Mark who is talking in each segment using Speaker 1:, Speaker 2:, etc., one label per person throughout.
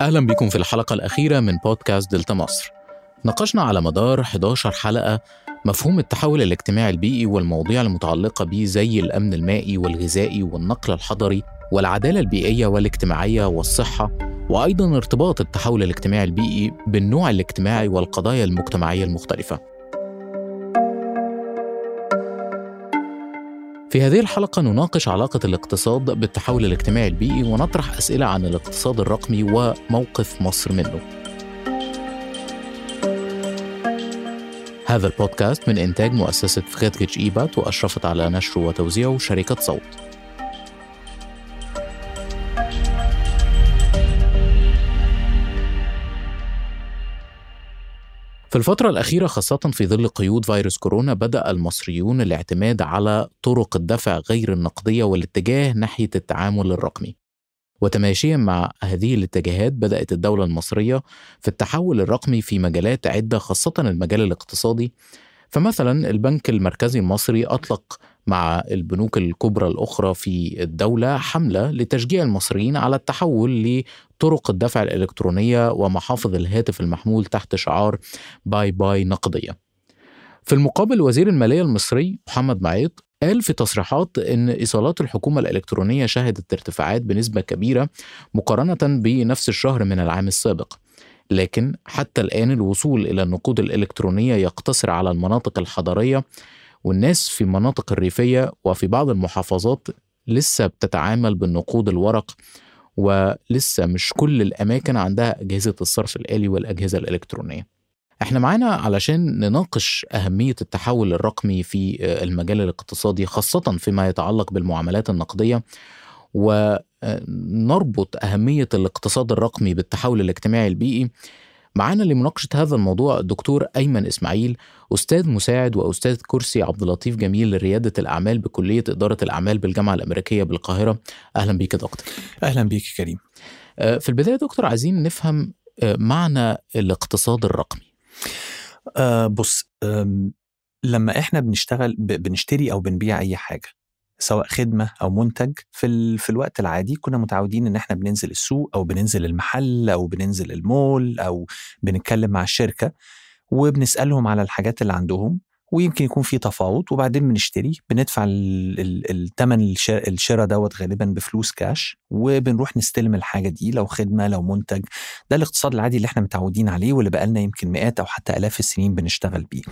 Speaker 1: أهلا بكم في الحلقة الأخيرة من بودكاست دلتا مصر. ناقشنا على مدار 11 حلقة مفهوم التحول الاجتماعي البيئي والمواضيع المتعلقة به زي الأمن المائي والغذائي والنقل الحضري والعدالة البيئية والاجتماعية والصحة وأيضا ارتباط التحول الاجتماعي البيئي بالنوع الاجتماعي والقضايا المجتمعية المختلفة. في هذه الحلقة نناقش علاقة الاقتصاد بالتحول الاجتماعي البيئي ونطرح أسئلة عن الاقتصاد الرقمي وموقف مصر منه. هذا البودكاست من إنتاج مؤسسة فخيتكتش إيبات وأشرفت على نشره وتوزيعه شركة صوت. في الفترة الأخيرة خاصة في ظل قيود فيروس كورونا بدأ المصريون الاعتماد على طرق الدفع غير النقدية والاتجاه ناحية التعامل الرقمي. وتماشيا مع هذه الاتجاهات بدأت الدولة المصرية في التحول الرقمي في مجالات عدة خاصة المجال الاقتصادي فمثلا البنك المركزي المصري أطلق مع البنوك الكبرى الأخرى في الدولة حملة لتشجيع المصريين على التحول لطرق الدفع الإلكترونية ومحافظ الهاتف المحمول تحت شعار باي باي نقدية. في المقابل وزير المالية المصري محمد معيط قال في تصريحات إن إيصالات الحكومة الإلكترونية شهدت ارتفاعات بنسبة كبيرة مقارنة بنفس الشهر من العام السابق. لكن حتى الآن الوصول إلى النقود الإلكترونية يقتصر على المناطق الحضرية والناس في المناطق الريفية وفي بعض المحافظات لسه بتتعامل بالنقود الورق ولسه مش كل الأماكن عندها أجهزة الصرف الآلي والأجهزة الإلكترونية. إحنا معانا علشان نناقش أهمية التحول الرقمي في المجال الاقتصادي خاصة فيما يتعلق بالمعاملات النقدية ونربط أهمية الاقتصاد الرقمي بالتحول الاجتماعي البيئي معانا لمناقشة هذا الموضوع الدكتور أيمن إسماعيل أستاذ مساعد وأستاذ كرسي عبد اللطيف جميل لريادة الأعمال بكلية إدارة الأعمال بالجامعة الأمريكية بالقاهرة. أهلا بيك يا دكتور.
Speaker 2: أهلا بيك كريم.
Speaker 1: في البداية دكتور عايزين نفهم معنى الاقتصاد الرقمي.
Speaker 2: آه بص لما إحنا بنشتغل بنشتري أو بنبيع أي حاجة سواء خدمة أو منتج في ال... في الوقت العادي كنا متعودين إن إحنا بننزل السوق أو بننزل المحل أو بننزل المول أو بنتكلم مع الشركة وبنسألهم على الحاجات اللي عندهم ويمكن يكون في تفاوض وبعدين بنشتري بندفع الثمن الشراء دوت غالبا بفلوس كاش وبنروح نستلم الحاجة دي لو خدمة لو منتج. ده الاقتصاد العادي اللي إحنا متعودين عليه واللي بقالنا يمكن مئات أو حتى آلاف السنين بنشتغل بيه.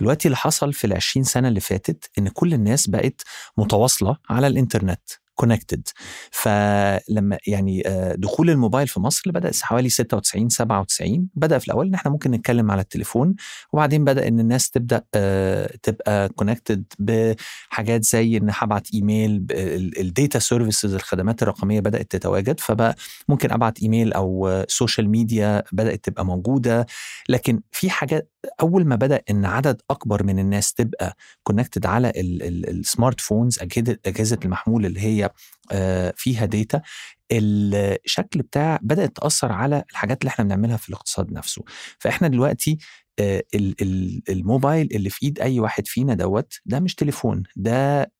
Speaker 2: الوقت اللي حصل في العشرين سنة اللي فاتت إن كل الناس بقت متواصلة على الإنترنت. connected فلما يعني دخول الموبايل في مصر بدأ حوالي 96 97 بدأ في الأول إن إحنا ممكن نتكلم على التليفون وبعدين بدأ إن الناس تبدأ تبقى connected بحاجات زي إن هبعت email ال data services الخدمات الرقمية بدأت تتواجد فبقى ممكن أبعت إيميل أو social media بدأت تبقى موجودة. لكن في حاجات أول ما بدأ إن عدد أكبر من الناس تبقى connected على ال smart phones أجهزة المحمول اللي هي فيها data الشكل بتاع بدأت تأثر على الحاجات اللي إحنا بنعملها في الاقتصاد نفسه. فإحنا دلوقتي الموبايل اللي في إيد أي واحد فينا دوت ده مش تليفون ده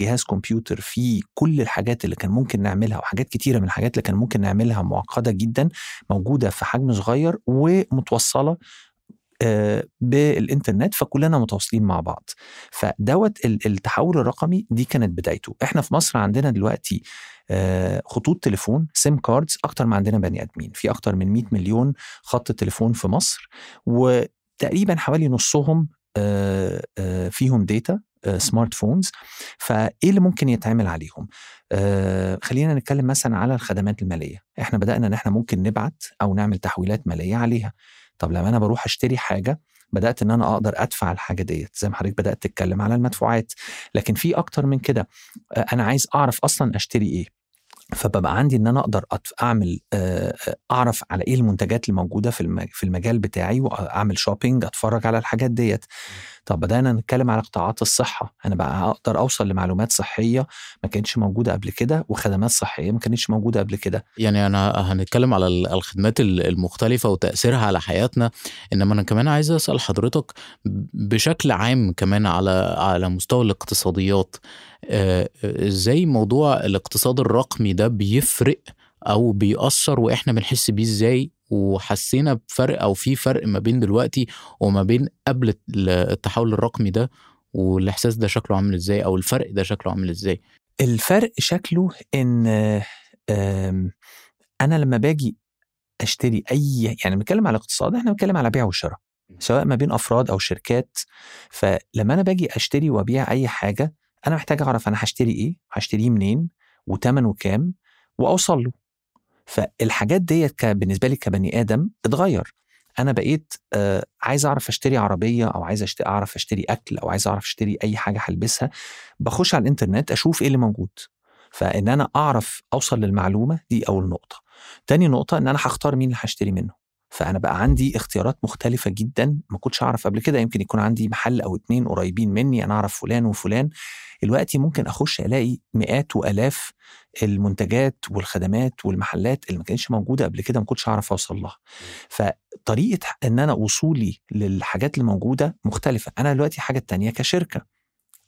Speaker 2: جهاز كمبيوتر فيه كل الحاجات اللي كان ممكن نعملها وحاجات كتيرة من الحاجات اللي كان ممكن نعملها معقدة جدا موجودة في حجم صغير ومتوصلة بالإنترنت فكلنا متواصلين مع بعض. فدوت التحول الرقمي دي كانت بدايته. إحنا في مصر عندنا دلوقتي خطوط تليفون SIM cards أكتر ما عندنا بني آدمين. في أكتر من 100 مليون خط تليفون في مصر وتقريبا حوالي نصهم فيهم data smart phones فإيه اللي ممكن يتعمل عليهم؟ آه خلينا نتكلم مثلا على الخدمات المالية. إحنا بدأنا إن إحنا ممكن نبعت أو نعمل تحويلات مالية عليها. طب لما أنا بروح أشتري حاجة بدأت إن أنا أقدر أدفع الحاجة ديت زي ما حضرتك بدأت تتكلم على المدفوعات. لكن في أكتر من كده أنا عايز أعرف أصلا أشتري إيه؟ فببقى عندي إن أنا أقدر أعمل أعرف على إيه المنتجات الموجوده في في المجال بتاعي واعمل شوبينج أتفرج على الحاجات ديت. طب بدانا نتكلم على قطاعات الصحة. أنا بقى أقدر أوصل لمعلومات صحية ما كانتش موجودة قبل كده وخدمات صحية ما كانتش موجودة قبل كده.
Speaker 1: يعني أنا هنتكلم على الخدمات المختلفة وتأثيرها على حياتنا. إنما أنا كمان عايز أسأل حضرتك بشكل عام كمان على على مستوى الاقتصاديات. إزاي موضوع الاقتصاد الرقمي ده بيفرق أو بيأثر وإحنا بنحس بيه إزاي وحسينا بفرق أو في فرق ما بين دلوقتي وما بين قبل التحول الرقمي ده والاحساس ده شكله عامل إزاي أو الفرق ده شكله عامل إزاي؟
Speaker 2: الفرق شكله ان أنا لما باجي اشتري اي يعني بنتكلم على اقتصاد إحنا بنتكلم على بيع وشراء سواء ما بين افراد أو شركات. فلما أنا باجي اشتري وابيع اي حاجة أنا محتاج أعرف أنا هشتري إيه هشتريه منين وثمنه كام وأوصل له. فالحاجات ديت بالنسبة لي كبني آدم اتغير. أنا بقيت آه عايز أعرف أشتري عربية أو عايز أشتري أعرف أشتري أكل أو عايز أعرف أشتري أي حاجة هلبسها بخش على الإنترنت أشوف إيه اللي موجود. فإن أنا أعرف أوصل للمعلومة دي أول نقطة. تاني نقطة إن أنا هختار مين اللي هشتري منه. فأنا بقى عندي اختيارات مختلفة جدا ما كنتش أعرف قبل كده. يمكن يكون عندي محل أو اتنين قريبين مني أنا أعرف فلان وفلان. دلوقتي ممكن أخش ألاقي مئات وآلاف المنتجات والخدمات والمحلات اللي ما كانتش موجودة قبل كده ما كنتش أعرف أوصل لها. فطريقة إن أنا وصولي للحاجات اللي موجودة مختلفة. أنا دلوقتي حاجة تانية كشركة.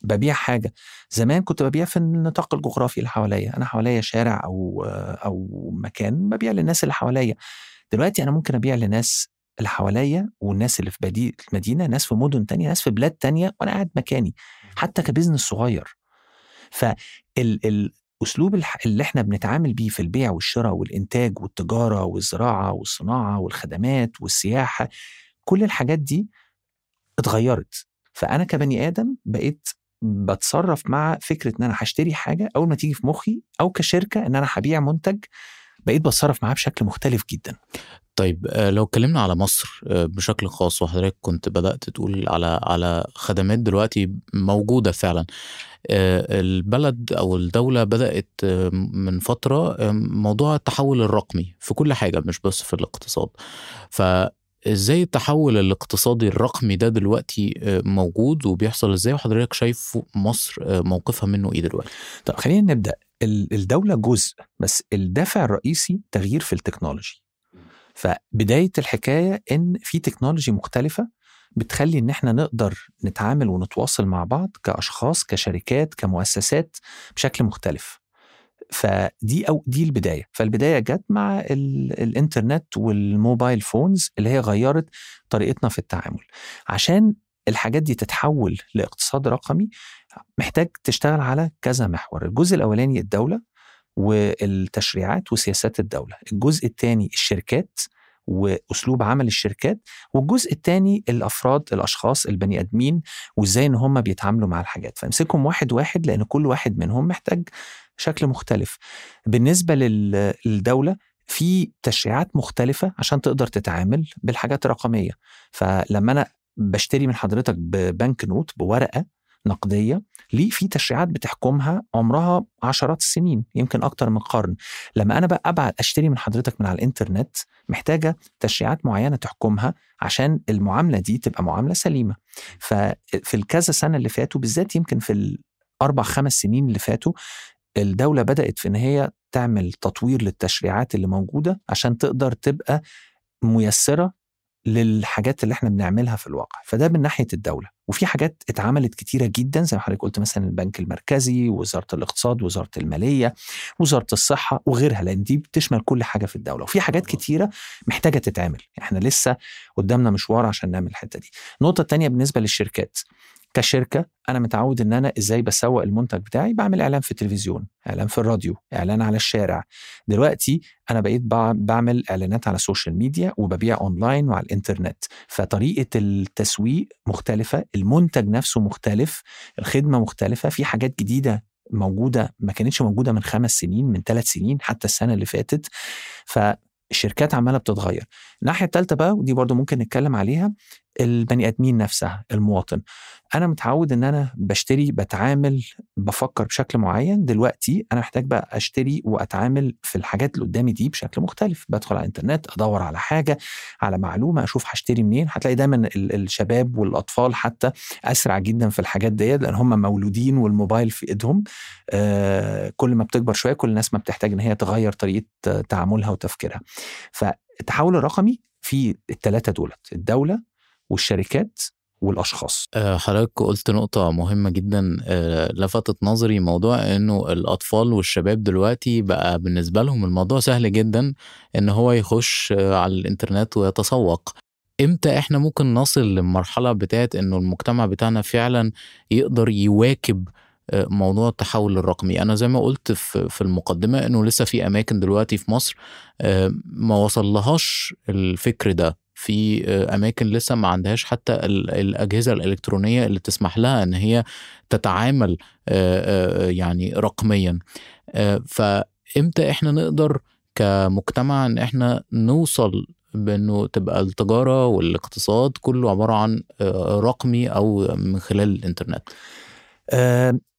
Speaker 2: ببيع حاجة. زمان كنت ببيع في النطاق الجغرافي اللي حواليا. أنا حواليا شارع أو أو مكان ببيع للناس اللي حواليا. دلوقتي أنا ممكن أبيع لناس اللي حواليا والناس اللي في المدينة ناس في مدن تانية ناس في بلاد تانية وأنا قاعد مكاني حتى كبزنس صغير. فالاسلوب اللي إحنا بنتعامل بيه في البيع والشراء والإنتاج والتجارة والزراعة والصناعة والخدمات والسياحة كل الحاجات دي اتغيرت. فأنا كبني آدم بقيت بتصرف مع فكرة إن أنا هشتري حاجة أول ما تيجي في مخي أو كشركة إن أنا هبيع منتج بقيت بتصرف معاه بشكل مختلف جدا.
Speaker 1: طيب لو اتكلمنا على مصر بشكل خاص وحضرتك كنت بدأت تقول على على خدمات دلوقتي موجودة فعلا. البلد أو الدولة بدأت من فترة موضوع التحول الرقمي في كل حاجة مش بس في الاقتصاد. فإزاي التحول الاقتصادي الرقمي ده دلوقتي موجود وبيحصل إزاي؟ وحضرتك شايف مصر موقفها منه إيه دلوقتي؟
Speaker 2: طب خلينا نبدأ. الدولة جزء بس الدافع الرئيسي تغيير في التكنولوجي. فبداية الحكاية إن في تكنولوجي مختلفة بتخلي إن إحنا نقدر نتعامل ونتواصل مع بعض كأشخاص كشركات كمؤسسات بشكل مختلف. فدي أو دي البداية. فالبداية جت مع الإنترنت والموبايل فونز اللي هي غيرت طريقتنا في التعامل. عشان الحاجات دي تتحول لإقتصاد رقمي محتاج تشتغل على كذا محور. الجزء الأولاني الدولة والتشريعات وسياسات الدولة. الجزء الثاني الشركات وأسلوب عمل الشركات. والجزء الثاني الأفراد الأشخاص البني آدمين وإزاي إن هم بيتعاملوا مع الحاجات. فامسكهم واحد واحد لأن كل واحد منهم محتاج شكل مختلف. بالنسبة للدولة في تشريعات مختلفة عشان تقدر تتعامل بالحاجات الرقمية. فلما أنا بشتري من حضرتك ببنك نوت بورقة نقدية ليه في تشريعات بتحكمها عمرها عشرات السنين يمكن أكتر من قرن. لما أنا بقى أبعت أشتري من حضرتك من على الإنترنت محتاجة تشريعات معينة تحكمها عشان المعاملة دي تبقى معاملة سليمة. ففي الكذا سنة اللي فاتوا بالذات يمكن في الاربع خمس سنين اللي فاتوا الدولة بدأت في إن هي تعمل تطوير للتشريعات اللي موجودة عشان تقدر تبقى ميسرة للحاجات اللي إحنا بنعملها في الواقع فده من ناحية الدولة. وفي حاجات اتعملت كتيرة جدا زي ما حضرتك قلت مثلا البنك المركزي وزاره الاقتصاد وزاره المالية وزاره الصحة وغيرها لأن دي بتشمل كل حاجة في الدولة. وفي حاجات كتيرة محتاجة تتعمل. إحنا لسه قدامنا مشوار عشان نعمل الحتة دي. النقطة الثانية بالنسبة للشركات. كشركة أنا متعود إن أنا إزاي بسوق المنتج بتاعي بعمل إعلان في التلفزيون إعلان في الراديو إعلان على الشارع. دلوقتي أنا بقيت بعمل إعلانات على ال social media وببيع اونلاين وعلى الإنترنت. فطريقة التسويق مختلفة المنتج نفسه مختلف الخدمة مختلفة في حاجات جديدة موجودة ما كانتش موجودة من خمس سنين من ثلاث سنين حتى السنة اللي فاتت. ف الشركات عمالة بتتغير. الناحية الثالثه بقى ودي برضو ممكن نتكلم عليها البني آدمين نفسها المواطن. أنا متعود إن أنا بشتري بتعامل بفكر بشكل معين. دلوقتي أنا محتاج بقى أشتري وأتعامل في الحاجات اللي قدامي دي بشكل مختلف. بدخل على الإنترنت أدور على حاجة على معلومة أشوف هشتري منين. هتلاقي دايما الشباب والأطفال حتى أسرع جدا في الحاجات ديت لأن هم مولودين والموبايل في إيدهم. آه كل ما بتكبر شوية كل الناس ما بتحتاج إن هي تغير طريقة تعاملها وتفكيرها. فالتحول الرقمي في الثلاثه دولت. الدولة والشركات والأشخاص.
Speaker 1: آه، حضرتك قلت نقطة مهمة جدا آه، لفتت نظري موضوع إنه الأطفال والشباب دلوقتي بقى بالنسبة لهم الموضوع سهل جدا إن هو يخش آه، على الإنترنت ويتسوق. إمتى إحنا ممكن نصل للمرحلة بتاعت إنه المجتمع بتاعنا فعلا يقدر يواكب موضوع التحول الرقمي؟ أنا زي ما قلت في المقدمة إنه لسه في أماكن دلوقتي في مصر ما وصلهاش الفكر ده. في آه، أماكن لسه ما عندهاش حتى ال- الأجهزة الإلكترونية اللي تسمح لها إن هي تتعامل آه، آه، يعني رقميا. فإمتى إحنا نقدر كمجتمع إن إحنا نوصل بإنه تبقى التجارة والاقتصاد كله عبارة عن رقمي أو من خلال
Speaker 2: الإنترنت؟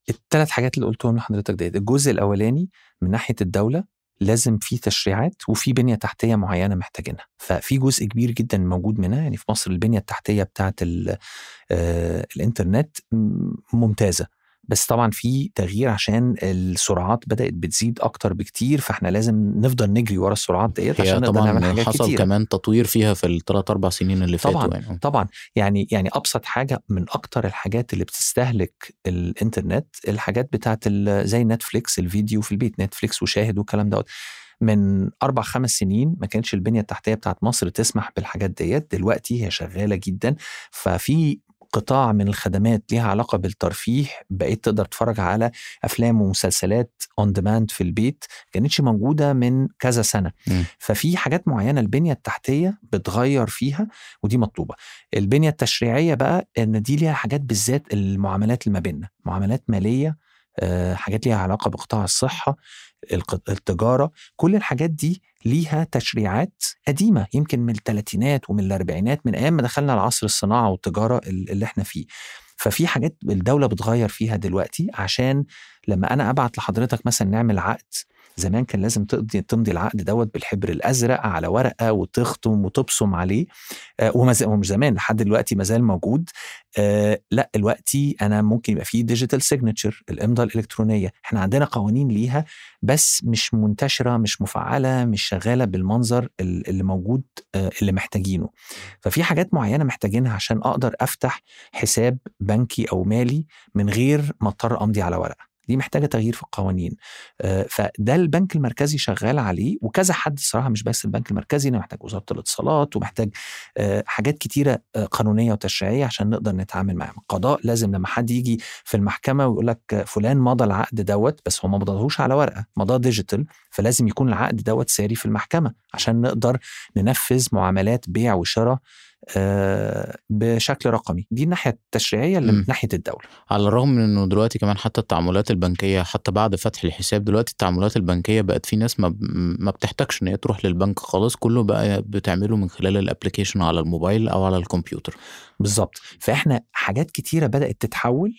Speaker 2: الثلاث حاجات اللي قلتهم لحضرتك ديت. الجزء الأولاني من ناحية الدولة لازم في تشريعات وفي بنية تحتية معينة محتاجينها. ففي جزء كبير جدا موجود منها يعني في مصر البنية التحتية بتاعة آه الإنترنت ممتازة. بس طبعا في تغيير عشان السرعات بدأت بتزيد أكتر بكتير فإحنا لازم نفضل نجري ورا السرعات ديت عشان نقدر نعمل
Speaker 1: طبعا
Speaker 2: حاجات
Speaker 1: حصل
Speaker 2: كتير
Speaker 1: كمان تطوير فيها في الثلاث أربع سنين اللي
Speaker 2: طبعاً.
Speaker 1: فاتوا يعني.
Speaker 2: طبعا. يعني يعني أبسط حاجة من أكتر الحاجات اللي بتستهلك الإنترنت الحاجات بتاعت زي نتفليكس الفيديو في البيت نتفليكس وشاهد والكلام دوت من أربع خمس سنين ما كانتش البنية التحتية بتاعت مصر تسمح بالحاجات ديت دلوقتي هي شغالة جدا. ففي قطاع من الخدمات ليها علاقة بالترفيه بقيت تقدر تتفرج على أفلام ومسلسلات on demand في البيت كانتش موجودة من كذا سنة
Speaker 1: مم.
Speaker 2: ففي حاجات معينة البنية التحتية بتغير فيها ودي مطلوبة البنية التشريعية بقى إن دي ليها حاجات بالذات المعاملات اللي ما بيننا معاملات مالية آه، حاجات ليها علاقة بقطاع الصحة التجارة كل الحاجات دي ليها تشريعات قديمة يمكن من الثلاثينات ومن الأربعينات من أيام ما دخلنا العصر الصناعة والتجارة ال- اللي إحنا فيه. ففي حاجات الدولة بتغير فيها دلوقتي عشان لما أنا أبعت لحضرتك مثلا نعمل عقد زمان كان لازم تقضي تمضي العقد دوت بالحبر الأزرق على ورقة وتختم وتبصم عليه. آه ومش زمان لحد دلوقتي ما زال موجود. آه لا دلوقتي أنا ممكن يبقى فيه digital signature الإمضاء الإلكترونية. إحنا عندنا قوانين ليها بس مش منتشرة مش مفعلة مش شغالة بالمنظر ال- اللي موجود آه اللي محتاجينه. ففي حاجات معينة محتاجينها عشان أقدر أفتح حساب بنكي أو مالي من غير ما أضطر أمضي على ورقة. دي محتاجة تغيير في القوانين. آه، فده البنك المركزي شغال عليه وكذا حد الصراحة مش بس البنك المركزي أنا محتاج وزارة الاتصالات ومحتاج آه، حاجات كتيرة آه، قانونية وتشريعية عشان نقدر نتعامل معاهم. القضاء لازم لما حد يجي في المحكمة ويقول لك فلان مضى العقد دوت بس هو ما مضاهوش على ورقة مضاه digital فلازم يكون العقد دوت ساري في المحكمة عشان نقدر ننفذ معاملات بيع وشراء بشكل رقمي. دي الناحية التشريعية اللي. من ناحية الدولة.
Speaker 1: على الرغم من إنه دلوقتي كمان حتى التعاملات البنكية حتى بعد فتح الحساب دلوقتي التعاملات البنكية بقت في ناس ما ما بتحتاجش إن هي تروح للبنك خالص. كله بقى بتعمله من خلال ال application على الموبايل أو على الكمبيوتر.
Speaker 2: بالظبط فإحنا حاجات كتيرة بدأت تتحول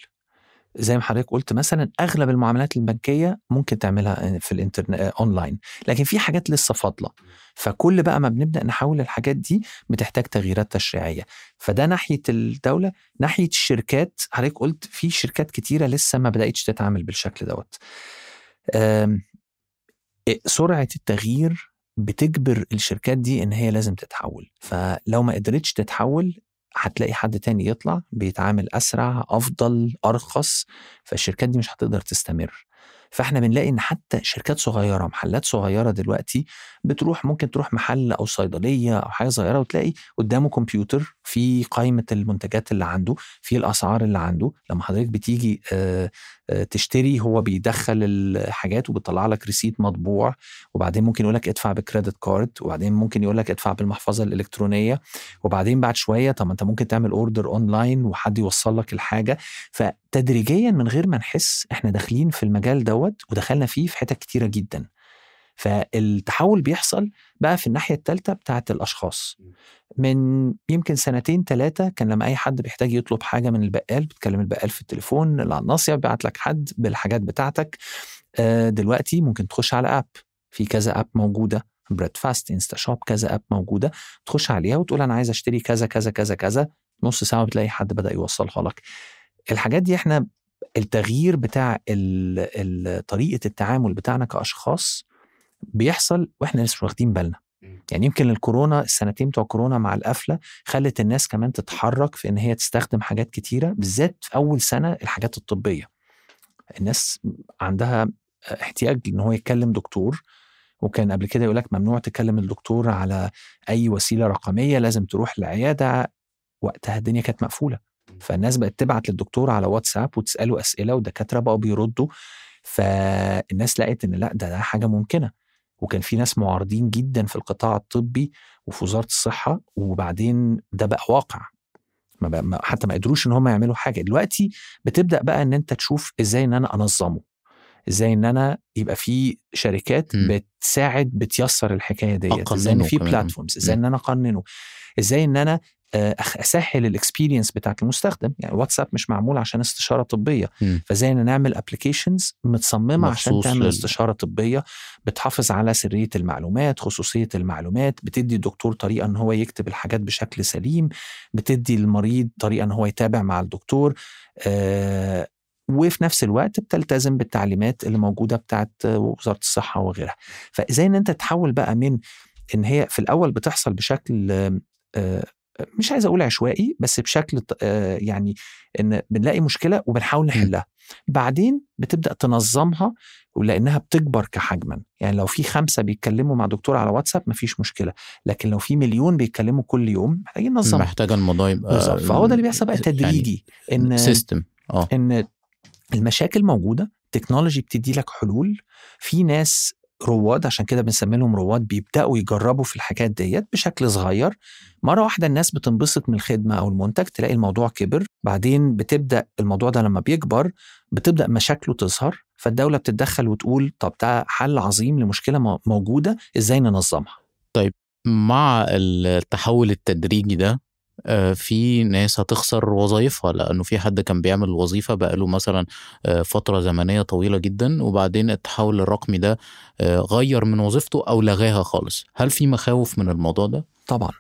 Speaker 2: زي ما حضرتك قلت مثلا أغلب المعاملات البنكية ممكن تعملها في الإنترنت اونلاين لكن في حاجات لسه فاضلة. فكل بقى ما بنبدأ نحول الحاجات دي بتحتاج تغييرات تشريعية. فده ناحية الدولة. ناحية الشركات حضرتك قلت في شركات كتيرة لسه ما بدأتش تتعامل بالشكل دوت. سرعة التغيير بتجبر الشركات دي إن هي لازم تتحول. فلو ما قدرتش تتحول هتلاقي حد تاني يطلع بيتعامل أسرع أفضل أرخص فالشركات دي مش هتقدر تستمر. فإحنا بنلاقي إن حتى شركات صغيرة محلات صغيرة دلوقتي بتروح ممكن تروح محل أو صيدلية أو حاجة صغيرة وتلاقي قدامه كمبيوتر في قائمة المنتجات اللي عنده في الأسعار اللي عنده. لما حضرتك بتيجي آه، تشتري هو بيدخل الحاجات وبيطلع لك receipt مطبوع. وبعدين ممكن يقول لك ادفع ب credit card. وبعدين ممكن يقول لك ادفع بالمحفظة الإلكترونية. وبعدين بعد شوية طب انت ممكن تعمل order online وحد يوصل لك الحاجة. فتدريجيا من غير ما نحس إحنا داخلين في المجال دوت ودخلنا فيه في حتت كتيرة جدا. فالتحول بيحصل بقى في الناحية الثالثه بتاعت الأشخاص. من يمكن سنتين ثلاثة كان لما أي حد بيحتاج يطلب حاجة من البقال بتكلم البقال في التليفون الناصية بيبعت لك حد بالحاجات بتاعتك. آه، دلوقتي ممكن تخش على app في كذا app موجودة. بريد فاست انستا شوب كذا app موجودة. تخش عليها وتقول أنا عايز أشتري كذا كذا كذا كذا. نص ساعة بتلاقي حد بدأ يوصلها لك. الحاجات دي إحنا التغيير بتاع ال- ال- طريقة التعامل بتاعنا كأشخاص بيحصل وإحنا لسه مش واخدين بالنا. يعني يمكن الكورونا السنتين بتوع كورونا مع القفلة خلت الناس كمان تتحرك في إن هي تستخدم حاجات كتيرة بالذات في أول سنة الحاجات الطبية. الناس عندها احتياج إن هو يتكلم دكتور وكان قبل كده يقول لك ممنوع تكلم الدكتور على أي وسيلة رقمية لازم تروح العياده وقتها الدنيا كانت مقفولة. فالناس بقت تبعت للدكتور على واتساب وتسأله أسئلة والدكاتره بقوا بيردوا. فالناس لقت إن لأ ده, ده حاجة ممكنة. وكان في ناس معارضين جدا في القطاع الطبي وفي وزارة الصحة وبعدين ده بقى واقع ما بقى ما حتى ما قدروش إن هم يعملوا حاجة دلوقتي بتبدأ بقى إن أنت تشوف إزاي إن أنا أنظمه إزاي إن أنا يبقى في شركات
Speaker 1: م.
Speaker 2: بتساعد بتيسر الحكاية ديت إزاي
Speaker 1: إن
Speaker 2: في.
Speaker 1: platforms
Speaker 2: إزاي. إن أنا أقننه إزاي إن أنا أسهل ال experience بتاعت المستخدم. يعني واتساب مش معمول عشان استشارة
Speaker 1: طبية.
Speaker 2: فازاي ان نعمل applications متصممة عشان تعمل
Speaker 1: لل-
Speaker 2: استشارة طبية بتحافظ على سرية المعلومات خصوصية المعلومات بتدي الدكتور طريقة إن هو يكتب الحاجات بشكل سليم بتدي المريض طريقة إن هو يتابع مع الدكتور آه وفي نفس الوقت بتلتزم بالتعليمات اللي موجودة بتاعت وزارة الصحة وغيرها. فإزاي إن أنت تحول بقى من إن هي في الأول بتحصل بشكل آه، آه، مش عايز أقول عشوائي بس بشكل آه، يعني إن بنلاقي مشكلة وبنحاول نحلها. بعدين بتبدأ تنظمها ولأنها بتكبر كحجما. يعني لو في خمسة بيتكلموا مع دكتور على واتساب مفيش مشكلة لكن لو في مليون بيتكلموا كل يوم محتاجين ننظمها
Speaker 1: محتاجة الموضوع يبقى
Speaker 2: فهو ده اللي بيحصل بقى تدريجي. إن
Speaker 1: system آه.
Speaker 2: إن المشاكل موجودة ال technology بتدي لك حلول. في ناس رواد عشان كده بنسمي لهم رواد بيبدأوا يجربوا في الحاجات ديت بشكل صغير. مرة واحدة الناس بتنبسط من الخدمة أو المنتج تلاقي الموضوع كبر. بعدين بتبدأ الموضوع ده لما بيكبر بتبدأ مشاكله تظهر. فالدولة بتتدخل وتقول طب ده حل عظيم لمشكلة مو- موجودة إزاي ننظمها؟
Speaker 1: مع التحول التدريجي ده في ناس هتخسر وظائفها لأنه في حد كان بيعمل وظيفة بقاله مثلا آه، فترة زمنية طويلة جدا وبعدين التحول الرقمي ده آه، غير من وظيفته أو لغاها خالص. هل في مخاوف من الموضوع ده؟
Speaker 2: طبعا.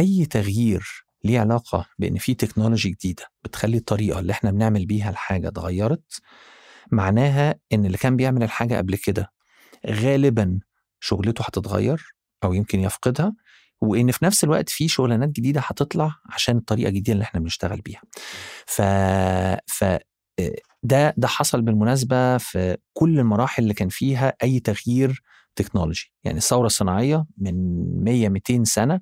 Speaker 2: أي تغيير ليه علاقة بإن في تكنولوجي جديدة بتخلي الطريقة اللي إحنا بنعمل بيها الحاجة اتغيرت معناها إن اللي كان بيعمل الحاجة قبل كده غالبا شغلته هتتغير أو يمكن يفقدها وإن في نفس الوقت في شغلانات جديدة هتطلع عشان الطريقة الجديدة اللي إحنا بنشتغل بيها. ف ف ده ده حصل بالمناسبة في كل المراحل اللي كان فيها أي تغيير تكنولوجي يعني الثورة الصناعية من 100 200 سنة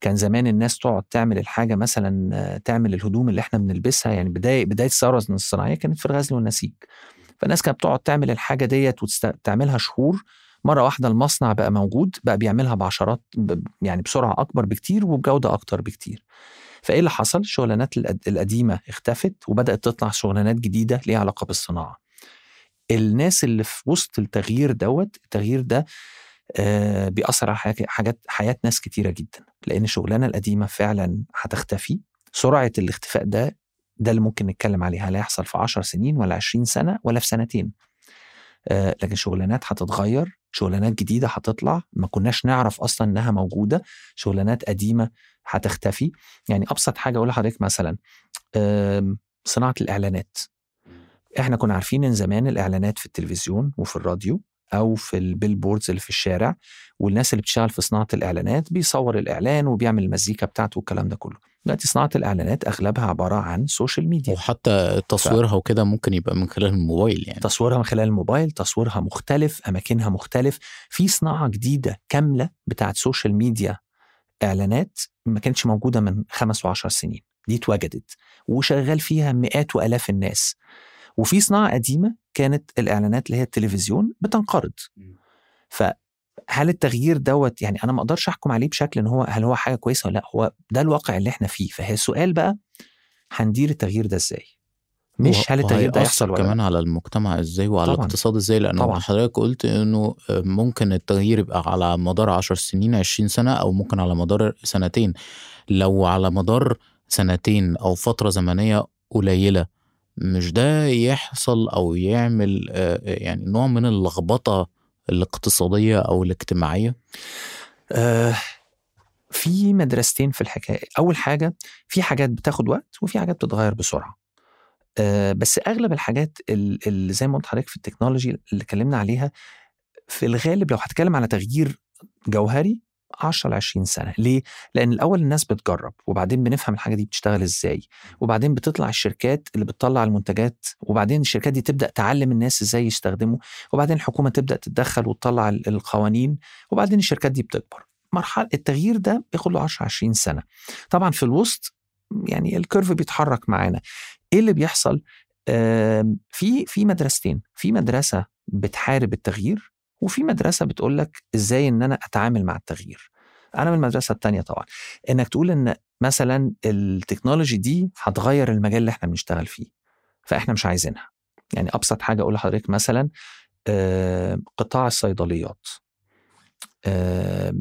Speaker 2: كان زمان الناس تقعد تعمل الحاجة مثلا آه، تعمل الهدوم اللي إحنا بنلبسها. يعني بداية بداية الثورة الصناعية كانت في الغزل والنسيج. فالناس كانت بتقعد تعمل الحاجة ديت وتعملها شهور مرة واحدة المصنع بقى موجود بقى بيعملها بعشرات يعني بسرعة أكبر بكتير وبجودة أكتر بكتير. فإيه اللي حصل؟ الشغلانات القد- القديمة اختفت وبدأت تطلع شغلانات جديدة ليها علاقة بالصناعة. الناس اللي في وسط التغيير دوت التغيير ده آه، بيأثر على حاجات حياة ناس كتيرة جدا. لأن الشغلانة القديمة فعلا هتختفي. سرعة الاختفاء ده ده اللي ممكن نتكلم عليه هل هيحصل في 10 سنين ولا 20 سنة ولا في سنتين. لكن شغلانات هتتغير شغلانات جديدة هتطلع ما كناش نعرف أصلا إنها موجودة شغلانات قديمة هتختفي. يعني أبسط حاجة أقول لحضرتك مثلا آم، صناعة الإعلانات. إحنا كنا عارفين إن زمان الإعلانات في التلفزيون وفي الراديو أو في البيلبوردز اللي في الشارع والناس اللي بتشتغل في صناعة الإعلانات بيصور الإعلان وبيعمل المزيكا بتاعته والكلام ده كله. دلوقتي صناعة الإعلانات أغلبها عبارة عن social media
Speaker 1: وحتى تصويرها وكده ممكن يبقى من خلال الموبايل يعني.
Speaker 2: تصويرها من خلال الموبايل تصويرها مختلف أماكنها مختلف. في صناعة جديدة كاملة بتاعت social media إعلانات ما كانتش موجودة من خمس وعشر سنين. دي اتوجدت وشغال فيها مئات وآلاف الناس. وفي صناعة قديمة كانت الإعلانات اللي هي التلفزيون بتنقرض. فهل التغيير دوت يعني أنا ما أقدرش أحكم عليه بشكل إن هو هل هو حاجة كويسة ولا لأ هو ده الواقع اللي إحنا فيه فهي السؤال بقى هندير التغيير ده إزاي مش هل التغيير ده يحصل ولا
Speaker 1: كمان على المجتمع إزاي وعلى
Speaker 2: طبعاً.
Speaker 1: الاقتصاد إزاي
Speaker 2: طبعاً.
Speaker 1: حضرتك قلت إنه ممكن التغيير يبقى على مدار 10 سنين 20 سنة أو ممكن على مدار سنتين لو على مدار سنتين أو فترة زمنية قليلة مش ده يحصل أو يعمل آه، يعني نوع من اللخبطة الاقتصادية أو الاجتماعية؟
Speaker 2: آه في مدرستين في الحكاية. أول حاجة في حاجات بتاخد وقت وفي حاجات بتتغير بسرعة. آه بس أغلب الحاجات ال- اللي زي ما قلت لحضرتك في التكنولوجي اللي اتكلمنا عليها في الغالب لو هتكلم على تغيير جوهري 10 ل 20 سنة. ليه؟ لأن الأول الناس بتجرب وبعدين بنفهم الحاجة دي بتشتغل إزاي وبعدين بتطلع الشركات اللي بتطلع المنتجات وبعدين الشركات دي تبدأ تعلم الناس إزاي يستخدموا وبعدين الحكومة تبدأ تتدخل وتطلع ال- القوانين وبعدين الشركات دي بتكبر. مرحله التغيير ده بياخد له 10 20 سنة. طبعا في الوسط يعني ال curve بيتحرك معانا. إيه اللي بيحصل؟ في في مدرستين في مدرسة بتحارب التغيير وفي مدرسة بتقول لك إزاي إن أنا أتعامل مع التغيير. أنا من المدرسة الثانية طبعا. إنك تقول إن مثلا ال technology دي هتغير المجال اللي إحنا بنشتغل فيه فإحنا مش عايزينها. يعني أبسط حاجة أقول لحضرتك مثلا آه، قطاع الصيدليات. آه،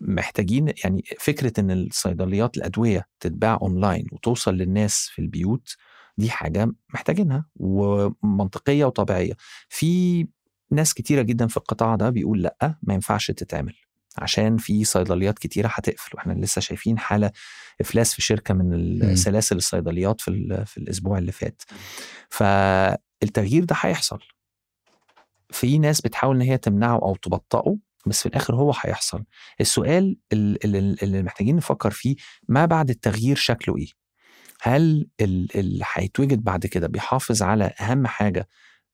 Speaker 2: محتاجين يعني فكرة إن الصيدليات الأدوية تتباع أونلاين وتوصل للناس في البيوت دي حاجة محتاجينها ومنطقية وطبيعية. في ناس كتيرة جدا في القطاع ده بيقول لأ ما ينفعش تتعمل عشان في صيدليات كتيرة هتقفل وإحنا لسه شايفين حالة إفلاس في شركة من السلاسل الصيدليات في في الأسبوع اللي فات. فالتغيير ده هيحصل. في ناس بتحاول إن هي تمنعه أو تبطئه بس في الآخر هو هيحصل. السؤال ال- ال- اللي محتاجين نفكر فيه ما بعد التغيير شكله إيه؟ هل ال- اللي هيتوجد بعد كده بيحافظ على أهم حاجة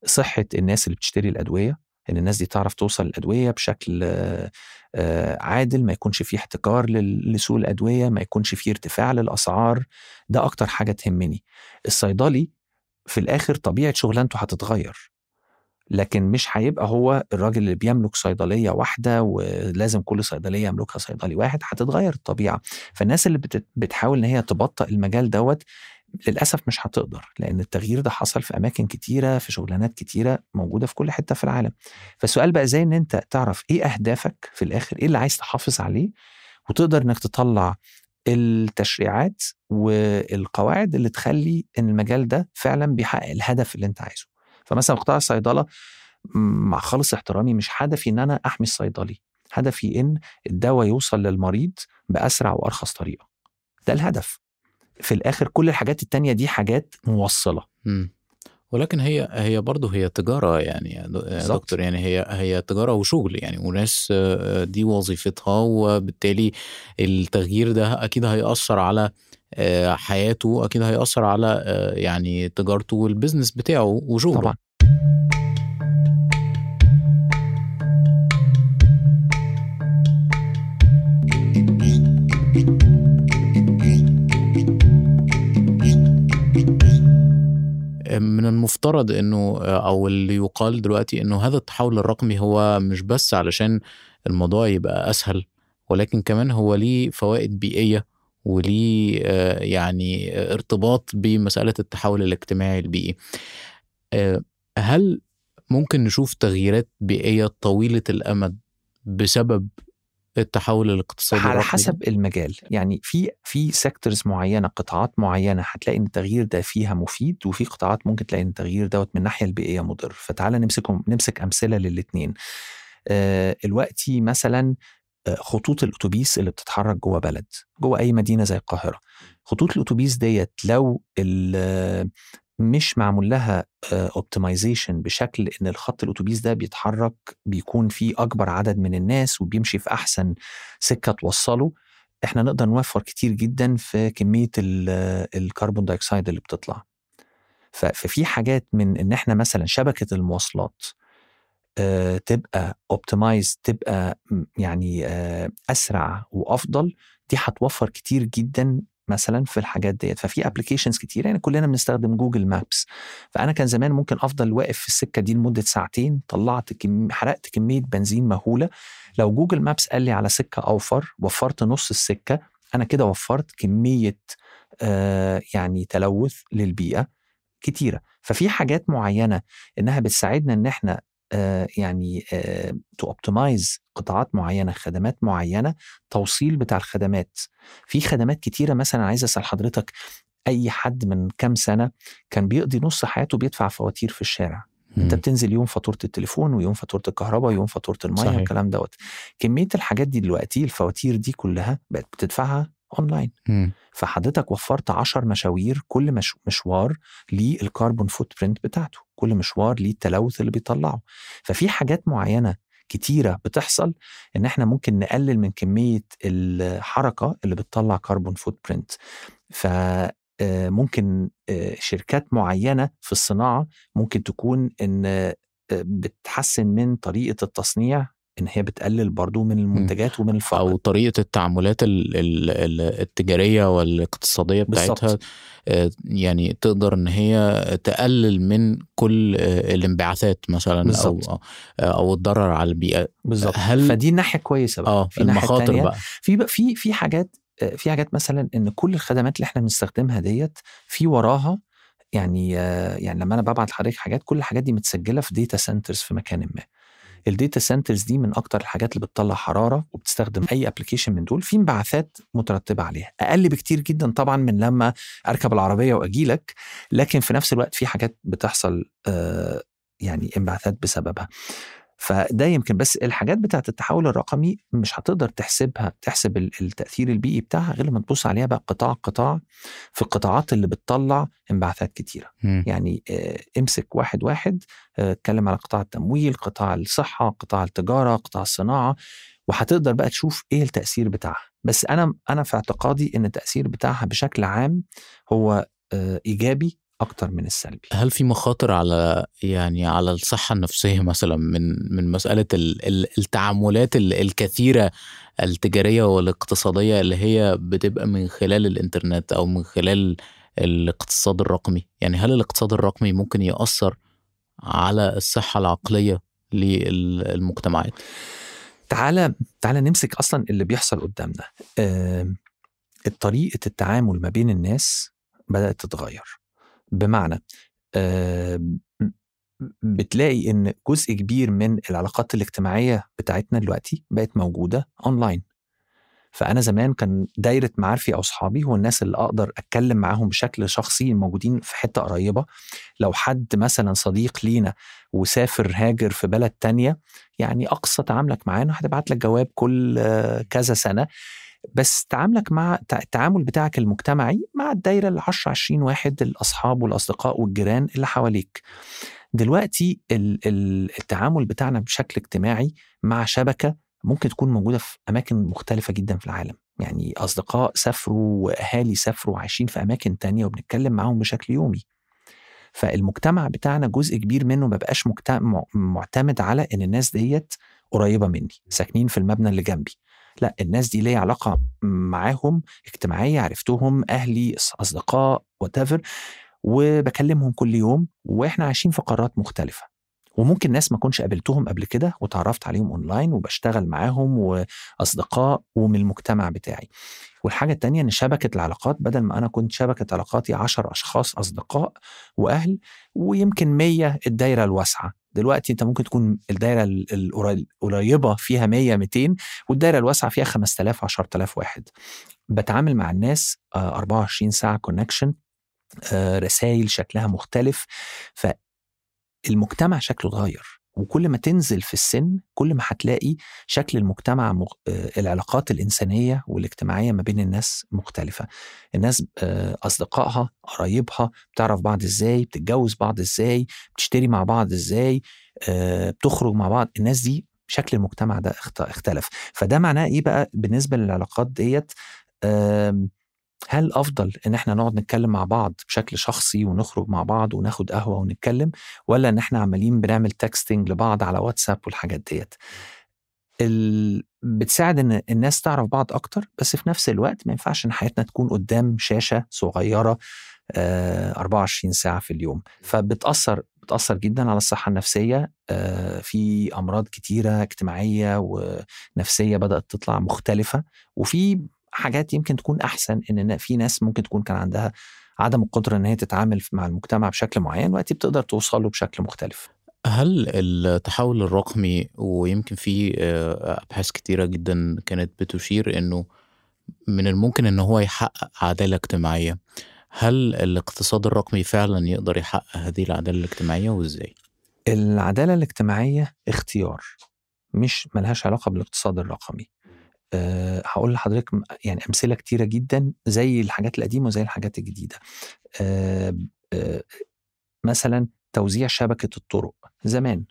Speaker 2: صحة الناس اللي بتشتري الأدوية إن الناس دي تعرف توصل الأدوية بشكل عادل ما يكونش فيه احتكار لسوق الأدوية ما يكونش فيه ارتفاع للأسعار. ده أكتر حاجة تهمني. الصيدلي في الآخر طبيعة شغلانته هتتغير لكن مش هيبقى هو الراجل اللي بيملك صيدلية واحدة ولازم كل صيدلية يملكها صيدلي واحد هتتغير الطبيعة. فالناس اللي بت- بتحاول إن هي تبطئ المجال دوت للأسف مش هتقدر لأن التغيير ده حصل في أماكن كتيرة في شغلانات كتيرة موجودة في كل حتة في العالم. فالسؤال بقى إزاي إن أنت تعرف إيه أهدافك في الآخر إيه اللي عايز تحافظ عليه وتقدر إنك تطلع التشريعات والقواعد اللي تخلي إن المجال ده فعلا بيحقق الهدف اللي أنت عايزه. فمثلا قطاع الصيدله مع خالص احترامي مش هدفي إن أنا أحمي الصيدلي. هدفي إن الدواء يوصل للمريض بأسرع وأرخص طريقة. ده الهدف. في الآخر كل الحاجات التانية دي حاجات موصلة
Speaker 1: مم. ولكن هي هي برضه هي تجارة يعني يا. دكتور يعني هي هي تجارة وشغل يعني وناس آه، دي وظيفتها وبالتالي التغيير ده أكيد هيأثر على آه، حياته أكيد هيأثر على آه، يعني تجارته والبزنس بتاعه وشغله
Speaker 2: طبعا
Speaker 1: المفترض إنه أو اللي يقال دلوقتي إنه هذا التحول الرقمي هو مش بس علشان الموضوع يبقى أسهل ولكن كمان هو ليه فوائد بيئية وليه آه، يعني ارتباط بمسألة التحول الاجتماعي البيئي. آه، هل ممكن نشوف تغييرات بيئية طويلة الأمد بسبب التحول الاقتصادي
Speaker 2: على
Speaker 1: الرقمي؟
Speaker 2: حسب المجال. يعني في في سيكتورز معينة قطاعات معينة هتلاقي إن التغيير ده فيها مفيد وفي قطاعات ممكن تلاقي إن التغيير دوت من الناحيه البيئية مضر. فتعالى نمسكهم نمسك أمثلة للاثنين آه دلوقتي مثلا آه، خطوط الأتوبيس اللي بتتحرك جوه بلد جوه أي مدينة زي القاهرة. خطوط الأتوبيس ديت لو مش معمول لها optimization بشكل إن الخط الأتوبيس ده بيتحرك بيكون فيه أكبر عدد من الناس وبيمشي في أحسن سكة توصله. إحنا نقدر نوفر كتير جدا في كمية ال- ال carbon dioxide اللي بتطلع. ففي حاجات من إن إحنا مثلا شبكة المواصلات آه، تبقى optimized تبقى يعني آه، أسرع وأفضل دي هتوفر كتير جدا مثلا في الحاجات ديت. ففي applications كتير يعني كلنا بنستخدم جوجل مابس فأنا كان زمان ممكن أفضل واقف في السكة دي لمدة ساعتين طلعت كم... حرقت كمية بنزين مهولة. لو جوجل مابس قال لي على سكة أوفر وفرت نص السكة أنا كده وفرت كمية آه يعني تلوث للبيئة كتيرة. ففي حاجات معينة إنها بتساعدنا إن إحنا يعني to optimize قطاعات معينة خدمات معينة توصيل بتاع الخدمات في خدمات كتيرة مثلا عايز أسأل حضرتك أي حد من كام سنة كان بيقضي نص حياته بيدفع فواتير في الشارع أنت
Speaker 1: مم.
Speaker 2: بتنزل يوم فاتورة التليفون ويوم فاتورة الكهرباء ويوم فاتورة
Speaker 1: المية.
Speaker 2: والكلام دوت كمية الحاجات دي دلوقتي الفواتير دي كلها بقت بتدفعها اونلاين. فحضرتك وفرت 10 مشاوير كل مش مشوار ليه ال carbon footprint بتاعته. كل مشوار ليه التلوث اللي بيطلعه. ففي حاجات معينة كتيرة بتحصل إن إحنا ممكن نقلل من كمية الحركة اللي بتطلع carbon footprint ف ممكن آه، شركات معينة في الصناعة ممكن تكون إن آه، بتحسن من طريقة التصنيع إن هي بتقلل برضو من المنتجات ومن الفقر.
Speaker 1: أو طريقة التعاملات ال- ال- ال- التجارية
Speaker 2: والاقتصادية.
Speaker 1: بتاعتها آه، يعني تقدر إن هي تقلل من كل آه، الانبعاثات مثلا أو
Speaker 2: بالظبط.
Speaker 1: أو الضرر على البيئة.
Speaker 2: بالظبط.
Speaker 1: هل-
Speaker 2: فدي ناحيه كويسة بقى.
Speaker 1: آه
Speaker 2: في
Speaker 1: المخاطر بقى.
Speaker 2: في بقى في في حاجات آه، في حاجات مثلا إن كل الخدمات اللي إحنا بنستخدمها ديت في وراها يعني آه، يعني لما أنا ببعت لحضرتك حاجات كل الحاجات دي متسجلة في data centers في مكان ما. ال data centers دي من أكتر الحاجات اللي بتطلع حرارة وبتستخدم أي application من دول في انبعاثات مترتبة عليها. أقل بكتير جدا طبعا من لما أركب العربية وأجي لك لكن في نفس الوقت في حاجات بتحصل آه، يعني انبعاثات بسببها. فده يمكن بس الحاجات بتاعت التحول الرقمي مش هتقدر تحسبها تحسب ال- التأثير البيئي بتاعها غير لما تبص عليها بقى قطاع قطاع في القطاعات اللي بتطلع انبعاثات كتيرة
Speaker 1: مم.
Speaker 2: يعني آه، امسك واحد واحد آه، اتكلم على قطاع التمويل قطاع الصحة قطاع التجارة قطاع الصناعة وهتقدر بقى تشوف إيه التأثير بتاعها بس أنا أنا في اعتقادي إن التأثير بتاعها بشكل عام هو آه، إيجابي أكتر من السلبي.
Speaker 1: هل في مخاطر على يعني على الصحة النفسية مثلا من من ال- التعاملات ال- الكثيرة التجارية والاقتصادية اللي هي بتبقى من خلال الإنترنت أو من خلال الاقتصاد الرقمي؟ يعني هل الاقتصاد الرقمي ممكن يأثر على الصحة العقلية للمجتمعات؟
Speaker 2: تعالى تعالى نمسك أصلا اللي بيحصل قدامنا. آم، طريقة التعامل ما بين الناس بدأت تتغير. بمعنى بتلاقي إن جزء كبير من العلاقات الاجتماعية بتاعتنا دلوقتي بقت موجودة اونلاين فأنا زمان كان دايرة معارفي أو اصحابي هو الناس اللي أقدر أتكلم معاهم بشكل شخصي موجودين في حتة قريبة. لو حد مثلا صديق لينا وسافر هاجر في بلد تانية يعني أقصى تعاملك معاه إنه هتبعت لك جواب كل كذا سنة. بس تعاملك مع تع- التعامل بتاعك المجتمعي مع الدايرة ال 10 20 واحد الأصحاب والأصدقاء والجيران اللي حواليك. دلوقتي ال- ال- التعامل بتاعنا بشكل اجتماعي مع شبكة ممكن تكون موجودة في أماكن مختلفة جدا في العالم. يعني أصدقاء سافروا وأهالي سافروا وعايشين في أماكن تانية وبنتكلم معاهم بشكل يومي. فالمجتمع بتاعنا جزء كبير منه ما بقاش معتمد على إن الناس ديت قريبة مني ساكنين في المبنى اللي جنبي. لا الناس دي ليا علاقة معاهم اجتماعية عرفتهم أهلي أصدقاء وات وبكلمهم كل يوم وإحنا عايشين في قارات مختلفة. وممكن ناس ما كنتش قابلتهم قبل كده وتعرفت عليهم اونلاين وبشتغل معاهم وأصدقاء ومن المجتمع بتاعي. والحاجة التانية إن شبكة العلاقات بدل ما أنا كنت شبكة علاقاتي 10 أشخاص أصدقاء وأهل ويمكن 100 الدايرة الواسعة. دلوقتي أنت ممكن تكون الدايرة ال- القري- القريبة فيها 100 200 والدايرة الواسعة فيها 5000 10000 واحد. بتعامل مع الناس آه، 24 ساعة connection رسائل شكلها مختلف فالمجتمع شكله اتغير. وكل ما تنزل في السن كل ما هتلاقي شكل المجتمع مغ... آه، العلاقات الإنسانية والاجتماعية ما بين الناس مختلفة. الناس آه، أصدقائها قرايبها بتعرف بعض إزاي بتتجوز بعض إزاي بتشتري مع بعض إزاي آه، بتخرج مع بعض. الناس دي شكل المجتمع ده اخت- اختلف. فده معناه إيه بقى بالنسبة للعلاقات ديت؟ هل أفضل إن إحنا نقعد نتكلم مع بعض بشكل شخصي ونخرج مع بعض وناخد قهوة ونتكلم ولا إن إحنا عمالين بنعمل تكستنج لبعض على واتساب والحاجات ديت؟ ال... بتساعد إن الناس تعرف بعض أكتر بس في نفس الوقت ما ينفعش إن حياتنا تكون قدام شاشة صغيرة آه 24 ساعة في اليوم. فبتأثر بتأثر جدا على الصحة النفسية آه في أمراض كتيرة اجتماعية ونفسية بدأت تطلع مختلفة وفي حاجات يمكن تكون أحسن إن في ناس ممكن تكون كان عندها عدم القدرة إن هي تتعامل مع المجتمع بشكل معين وقتي بتقدر توصل له بشكل مختلف.
Speaker 1: هل التحول الرقمي ويمكن في آه، أبحاث كتيرة جدا كانت بتشير إنه من الممكن إن هو يحقق عدالة اجتماعية هل الاقتصاد الرقمي فعلا يقدر يحقق هذه العدالة الاجتماعية وإزاي؟
Speaker 2: العدالة الاجتماعية اختيار مش ملهاش علاقة بالاقتصاد الرقمي. أه هقول لحضرتك يعني أمثلة كتيرة جدا زي الحاجات القديمة وزي الحاجات الجديدة. أه أه مثلا توزيع شبكة الطرق. زمان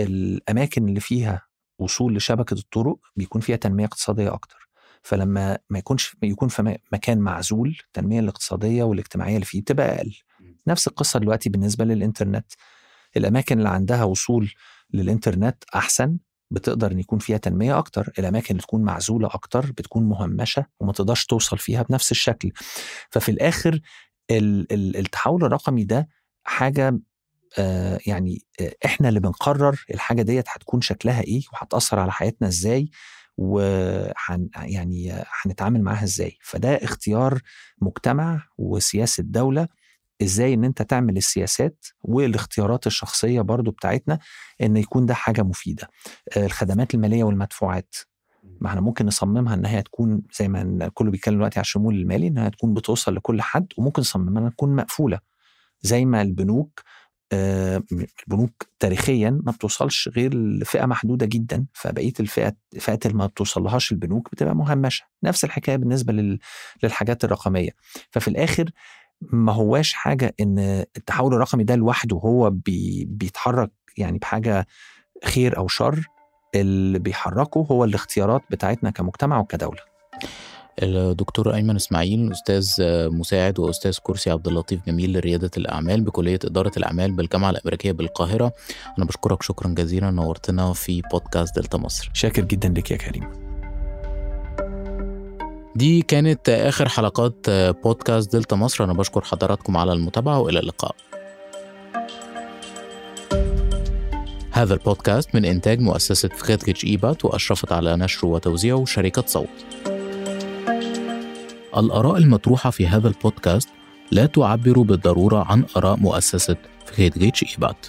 Speaker 2: الأماكن اللي فيها وصول لشبكة الطرق بيكون فيها تنمية اقتصادية أكتر. فلما ما يكونش يكون في مكان معزول التنمية الاقتصادية والاجتماعية اللي فيه تبقى أقل. نفس القصة دلوقتي بالنسبة للإنترنت. الأماكن اللي عندها وصول للإنترنت أحسن. بتقدر إن يكون فيها تنمية أكتر الأماكن اللي تكون معزولة أكتر بتكون مهمشة وما تقدرش توصل فيها بنفس الشكل. ففي الآخر التحول الرقمي ده حاجة آه يعني آه إحنا اللي بنقرر الحاجة ديت هتكون شكلها إيه وهتأثر على حياتنا إزاي وحن يعني هنتعامل معاها إزاي. فده اختيار مجتمع وسياسة دولة إزاي ان انت تعمل السياسات والاختيارات الشخصية برضو بتاعتنا ان يكون ده حاجة مفيدة. الخدمات المالية والمدفوعات. ما إحنا ممكن نصممها ان هي تكون زي ما كله بيتكلم دلوقتي على الشمول المالي انها تكون بتوصل لكل حد وممكن نصممها انها تكون مقفولة. زي ما البنوك البنوك تاريخيا ما بتوصلش غير لفئة محدودة جدا فبقية الفئات الفئات اللي ما بتوصلهاش البنوك بتبقى مهمشة. نفس الحكاية بالنسبة للحاجات الرقمية. ففي الآخر ما هواش حاجة إن التحول الرقمي ده لوحده هو بي بيتحرك يعني بحاجة خير أو شر اللي بيحركه هو الاختيارات بتاعتنا كمجتمع وكدولة.
Speaker 1: الدكتور أيمن إسماعيل أستاذ مساعد وأستاذ كرسي عبد اللطيف جميل لريادة الأعمال بكلية إدارة الأعمال بالجامعة الأمريكية بالقاهرة. أنا بشكرك شكرا جزيلا نورتنا في بودكاست دلتا مصر.
Speaker 2: شاكر جدا لك يا كريم.
Speaker 1: دي كانت آخر حلقات بودكاست دلتا مصر. أنا بشكر حضراتكم على المتابعة وإلى اللقاء. هذا البودكاست من إنتاج مؤسسة فخيتكتش إيبات وأشرفت على نشره وتوزيعه شركة صوت. الآراء المطروحة في هذا البودكاست لا تعبر بالضرورة عن آراء مؤسسة فخيتكتش إيبات.